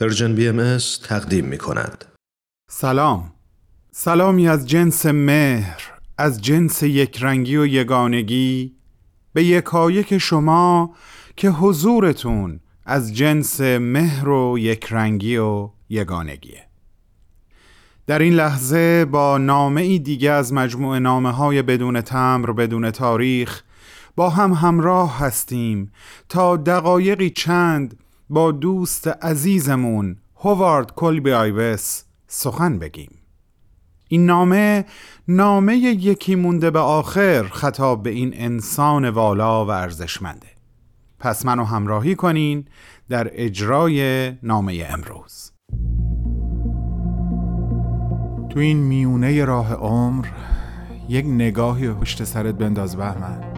Persian BM تقدیم می کند. سلام سلامی از جنس مهر از جنس یکرنگی و یگانگی به یکایک شما که حضورتون از جنس مهر و یکرنگی و یگانگیه در این لحظه با نامه ای دیگه از مجموعه نامه های بدون تمبر بدون تاریخ با هم همراه هستیم تا دقایقی چند با دوست عزیزمون هوارد کلبی آیوس سخن بگیم. این نامه نامه یکی مونده به آخر خطاب به این انسان والا و ارزشمنده. پس منو همراهی کنین در اجرای نامه امروز. تو این میونه راه عمر یک نگاهی پشت سرت بنداز بهمن.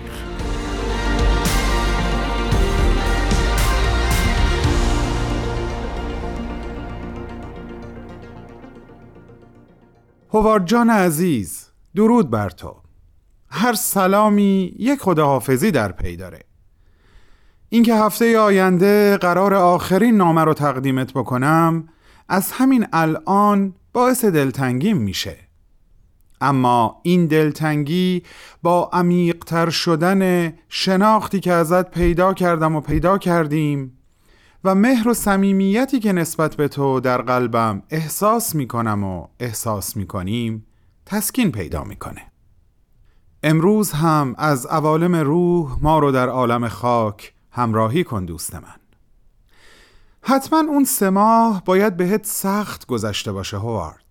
هوارد جان عزیز درود بر تو. هر سلامی یک خداحافظی در پی داره. اینکه هفته آینده قرار آخرین نامه رو تقدیمت بکنم از همین الان باعث دلتنگیم میشه. اما این دلتنگی با عمیقتر شدن شناختی که ازت پیدا کردم و پیدا کردیم و مهر و صمیمیتی که نسبت به تو در قلبم احساس می‌کنم و احساس می‌کنیم تسکین پیدا می‌کنه. امروز هم از عوالم روح ما رو در عالم خاک همراهی کن دوست من. حتما اون سه ماه باید بهت سخت گذشته باشه هوارد.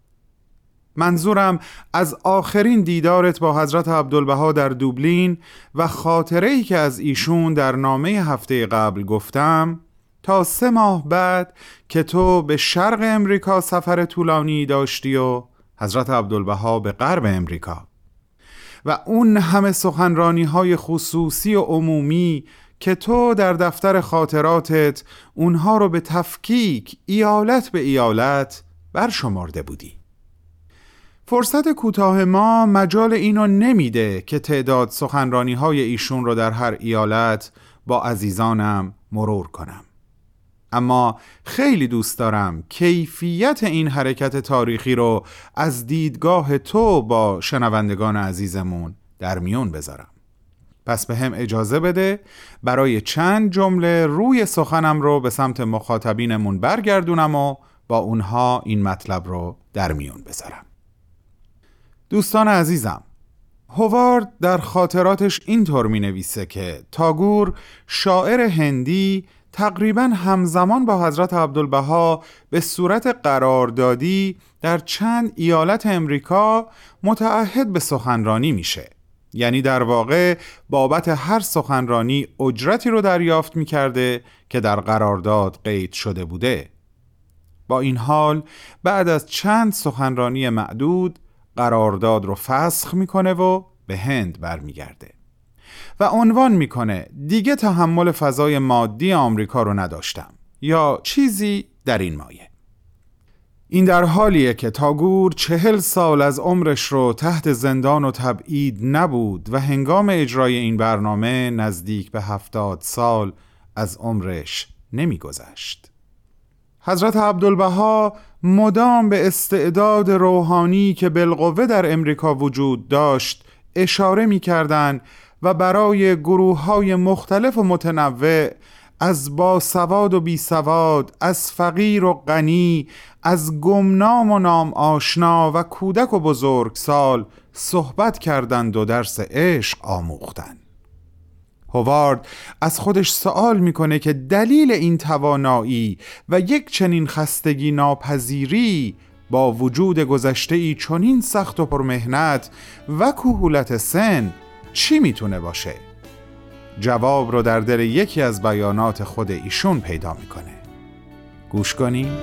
منظورم از آخرین دیدارت با حضرت عبدالبها در دوبلین و خاطره ای که از ایشون در نامه هفته قبل گفتم تا سه ماه بعد که تو به شرق امریکا سفر طولانی داشتی و حضرت عبدالبها به غرب امریکا. و اون همه سخنرانی های خصوصی و عمومی که تو در دفتر خاطراتت اونها رو به تفکیک ایالت به ایالت برشمرده بودی. فرصت کوتاه ما مجال اینو نمیده که تعداد سخنرانی های ایشون رو در هر ایالت با عزیزانم مرور کنم. اما خیلی دوست دارم کیفیت این حرکت تاریخی رو از دیدگاه تو با شنوندگان عزیزمون در میون بذارم. پس به هم اجازه بده برای چند جمله روی سخنم رو به سمت مخاطبینمون برگردونم و با اونها این مطلب رو در میون بذارم. دوستان عزیزم هوارد در خاطراتش اینطور می نویسه که تاگور شاعر هندی تقریبا همزمان با حضرت عبدالبها به صورت قراردادی در چند ایالت امریکا متعهد به سخنرانی میشه. یعنی در واقع بابت هر سخنرانی اجرتی رو دریافت می‌کرده که در قرارداد قید شده بوده. با این حال بعد از چند سخنرانی معدود قرارداد رو فسخ می‌کنه و به هند برمیگرده. و عنوان می‌کنه دیگه تحمل فضای مادی آمریکا رو نداشتم یا چیزی در این مایه این در حالیه که تاگور چهل سال از عمرش رو تحت زندان و تبعید نبود و هنگام اجرای این برنامه نزدیک به هفتاد سال از عمرش نمیگذشت. حضرت عبدالبها مدام به استعداد روحانی که بالقوه در امریکا وجود داشت اشاره می‌کردند و برای گروه های مختلف و متنوع از با سواد و بی سواد از فقیر و غنی از گمنام و نام آشنا و کودک و بزرگ سال صحبت کردند و درس عشق آموختند. هوارد از خودش سوال می‌کنه که دلیل این توانایی و یک چنین خستگی ناپذیری با وجود گذشته ای چنین سخت و پرمهنت و کهولت سن چی می‌تونه باشه؟ جواب رو در دل یکی از بیانات خود ایشون پیدا می‌کنه. گوش کنیم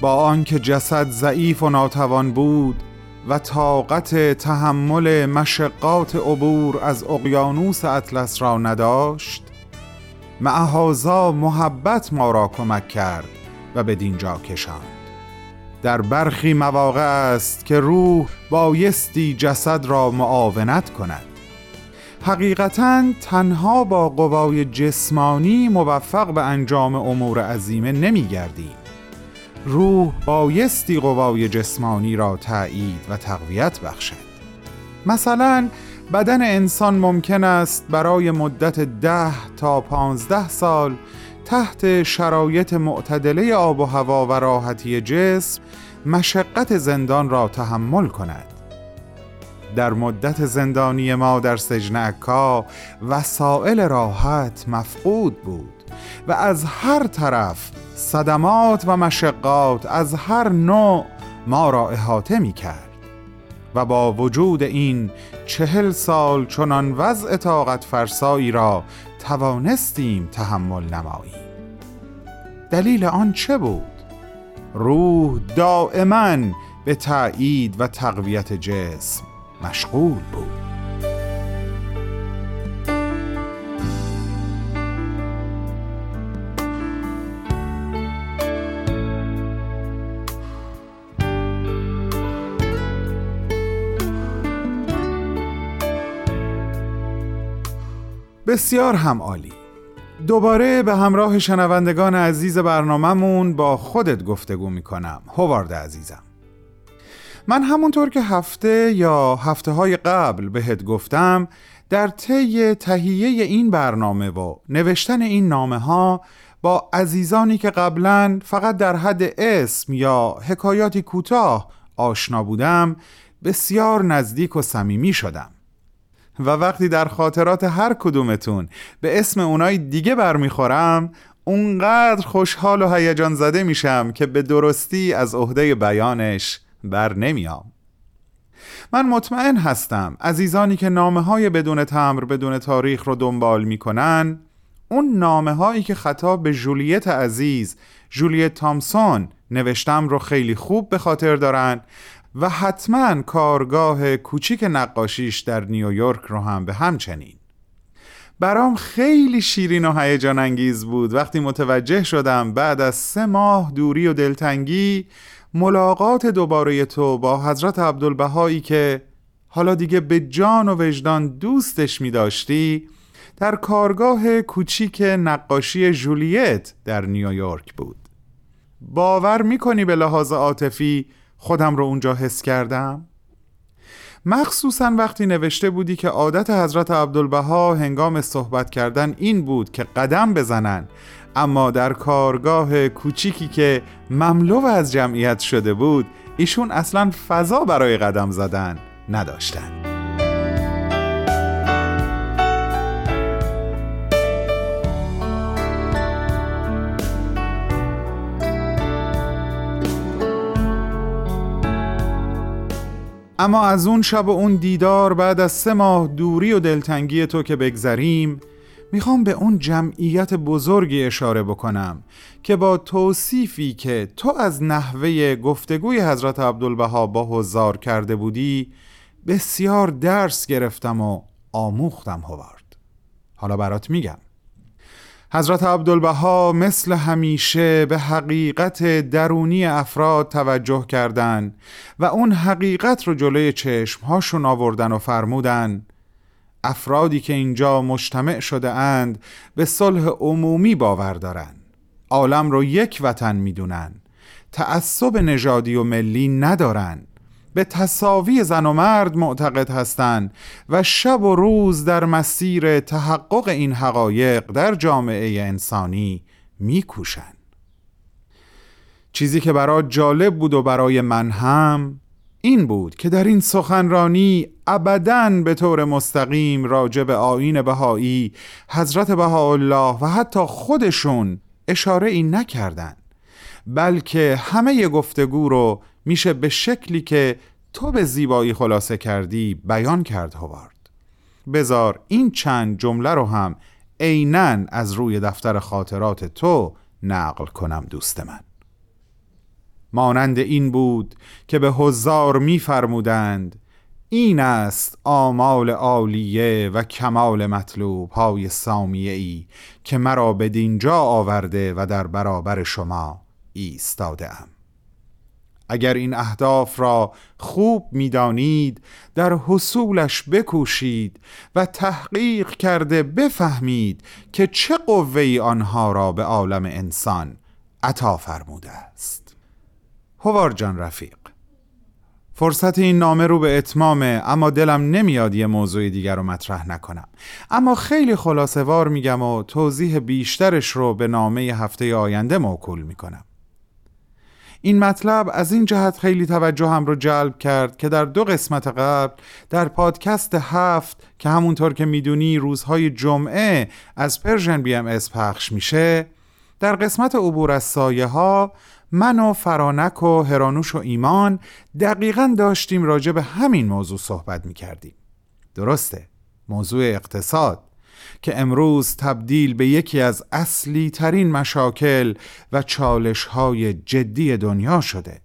با آنکه جسد ضعیف و ناتوان بود و طاقت تحمل مشقات عبور از اقیانوس اطلس را نداشت معهازا محبت ما را کمک کرد و به دینجا کشاند. در برخی مواقع است که روح بایستی جسد را معاونت کند. حقیقتا تنها با قوای جسمانی موفق به انجام امور عظیمه نمی گردیم. روح بایستی قوای جسمانی را تایید و تقویت بخشد. مثلا بدن انسان ممکن است برای مدت ده تا پانزده سال تحت شرایط معتدله آب و هوا و راحتی جسم مشقت زندان را تحمل کند. در مدت زندانی ما در سجن عکا وسایل راحت مفقود بود و از هر طرف صدمات و مشقات از هر نوع ما را احاطه می کرد و با وجود این چهل سال چنان وضع طاقت فرسایی را توانستیم تحمل نماییم دلیل آن چه بود؟ روح دائما به تایید و تقویت جسم مشغول بود بسیار هم عالی. دوباره به همراه شنوندگان عزیز برنامهمون با خودت گفتگو می‌کنم هوارد عزیزم. من همونطور که هفته یا هفته های قبل بهت گفتم در طی تهیه این برنامه و نوشتن این نامه ها با عزیزانی که قبلا فقط در حد اسم یا حکایاتی کوتاه آشنا بودم بسیار نزدیک و صمیمی شدم. و وقتی در خاطرات هر کدومتون به اسم اونای دیگه برمیخورم اونقدر خوشحال و هیجان زده میشم که به درستی از عهده بیانش بر نمیام. من مطمئن هستم عزیزانی که نامه های بدون تمر بدون تاریخ رو دنبال می‌کنن اون نامه هایی که خطاب به جولیت عزیز جولیت تامسون نوشتم رو خیلی خوب به خاطر دارن و حتما کارگاه کوچیک نقاشیش در نیویورک رو هم به همچنین. برام خیلی شیرین و هیجان انگیز بود. وقتی متوجه شدم بعد از سه ماه دوری و دلتنگی ملاقات دوباره تو با حضرت عبدالبهایی که حالا دیگه به جان و وجدان دوستش می داشتی در کارگاه کوچیک نقاشی جولیت در نیویورک بود. باور می‌کنی به لحاظ عاطفی خودم رو اونجا حس کردم؟ مخصوصا وقتی نوشته بودی که عادت حضرت عبدالبها هنگام صحبت کردن این بود که قدم بزنن اما در کارگاه کوچیکی که مملو از جمعیت شده بود ایشون اصلا فضا برای قدم زدن نداشتند. اما از اون شب و اون دیدار بعد از سه ماه دوری و دلتنگی تو که بگذریم می‌خوام به اون جمعیت بزرگی اشاره بکنم که با توصیفی که تو از نحوه گفتگوی حضرت عبدالبها با حضار کرده بودی بسیار درس گرفتم و آموختم هوارد. حالا برات میگم. حضرت عبدالبها مثل همیشه به حقیقت درونی افراد توجه کردند و اون حقیقت رو جلوی چشمهاشون آوردن و فرمودن. افرادی که اینجا مجتمع شده اند به صلح عمومی باور دارند عالم رو یک وطن می‌دونن. تعصب نژادی و ملی ندارن. به تصاوی زن و مرد معتقد هستند و شب و روز در مسیر تحقق این حقایق در جامعه انسانی میکوشند. چیزی که برای جالب بود و برای من هم این بود که در این سخنرانی ابدا به طور مستقیم راجع به آین بهایی حضرت بهاءالله و حتی خودشون اشاره این نکردند. بلکه همه گفتگو رو میشه به شکلی که تو به زیبایی خلاصه کردی بیان کرد هوارد بزار این چند جمله رو هم عینا از روی دفتر خاطرات تو نقل کنم دوست من. مانند این بود که به هزار میفرمودند این است آمال عالیه و کمال مطلوب های سامیه ای که مرا به دینجا آورده و در برابر شما ایستاده ام اگر این اهداف را خوب می‌دانید در حصولش بکوشید و تحقیق کرده بفهمید که چه قوه آنها را به عالم انسان عطا فرموده است. هوار جان رفیق فرصت این نامه رو به اتمامه اما دلم نمیاد یه موضوع دیگر رو مطرح نکنم. اما خیلی خلاصه وار میگم و توضیح بیشترش رو به نامه هفته آینده موکول می‌کنم. این مطلب از این جهت خیلی توجه هم رو جلب کرد که در دو قسمت قبل در پادکست هفت که همونطور که می‌دونی روزهای جمعه از Persian BMS پخش میشه در قسمت عبور از سایه ها من و فرانک و هرانوش و ایمان دقیقا داشتیم راجع به همین موضوع صحبت می کردیم درسته موضوع اقتصاد. که امروز تبدیل به یکی از اصلی ترین مشاکل و چالش های جدی دنیا شده.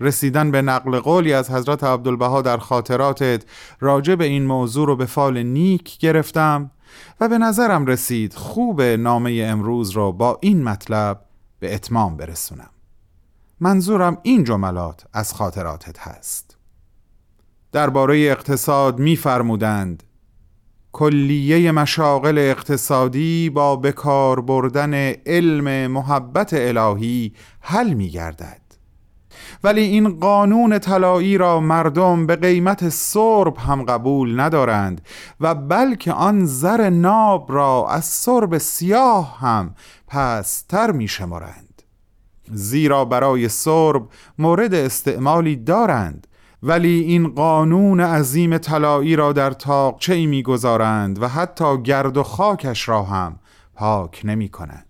رسیدن به نقل قولی از حضرت عبدالبها در خاطراتت راجع به این موضوع رو به فال نیک گرفتم و به نظرم رسید خوب نامه امروز را با این مطلب به اتمام برسونم. منظورم این جملات از خاطراتت هست. درباره اقتصاد میفرمودند کلیه مشاغل اقتصادی با بکار بردن علم محبت الهی حل می گردد ولی این قانون طلایی را مردم به قیمت سرب هم قبول ندارند و بلکه آن زر ناب را از سرب سیاه هم پستر می شمارند زیرا برای سرب مورد استعمالی دارند ولی این قانون عظیم طلایی را در تاقچه ای می‌گذارند و حتی گرد و خاکش را هم پاک نمی کنند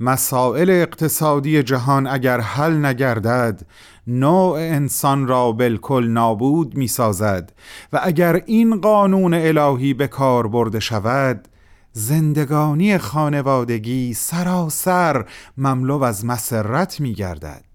مسائل اقتصادی جهان اگر حل نگردد نوع انسان را بالکل نابود می سازد و اگر این قانون الهی به کار برده شود زندگانی خانوادگی سراسر مملو از مسرت می گردد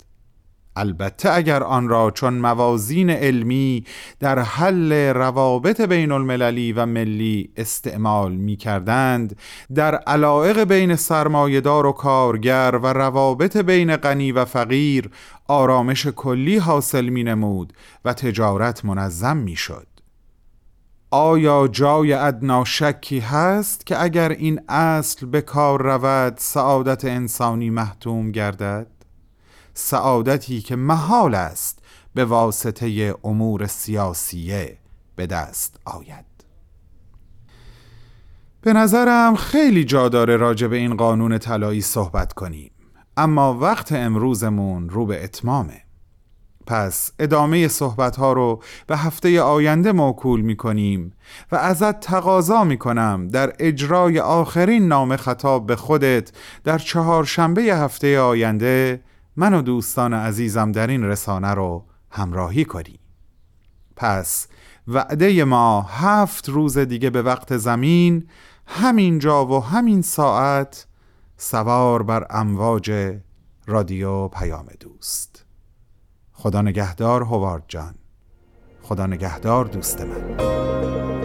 البته اگر آن را چون موازین علمی در حل روابط بین المللی و ملی استعمال می کردند در علائق بین سرمایدار و کارگر و روابط بین غنی و فقیر آرامش کلی حاصل می نمود و تجارت منظم می شد آیا جای ادنا شکی هست که اگر این اصل به کار رود سعادت انسانی محتوم گردد؟ سعادتی که محال است به واسطه امور سیاسیه به دست آید. به نظرم خیلی جا داره راجع به این قانون طلایی صحبت کنیم اما وقت امروزمون رو به اتمامه. پس ادامه صحبت ها رو به هفته آینده موکول می کنیم و ازت تقاضا می کنم در اجرای آخرین نام خطاب به خودت در چهارشنبه هفته آینده من و دوستان عزیزم در این رسانه رو همراهی کنی پس وعده ما هفت روز دیگه به وقت زمین همین جا و همین ساعت سوار بر امواج رادیو پیام دوست. خدا نگهدار هوارد جان. خدا نگهدار دوست من.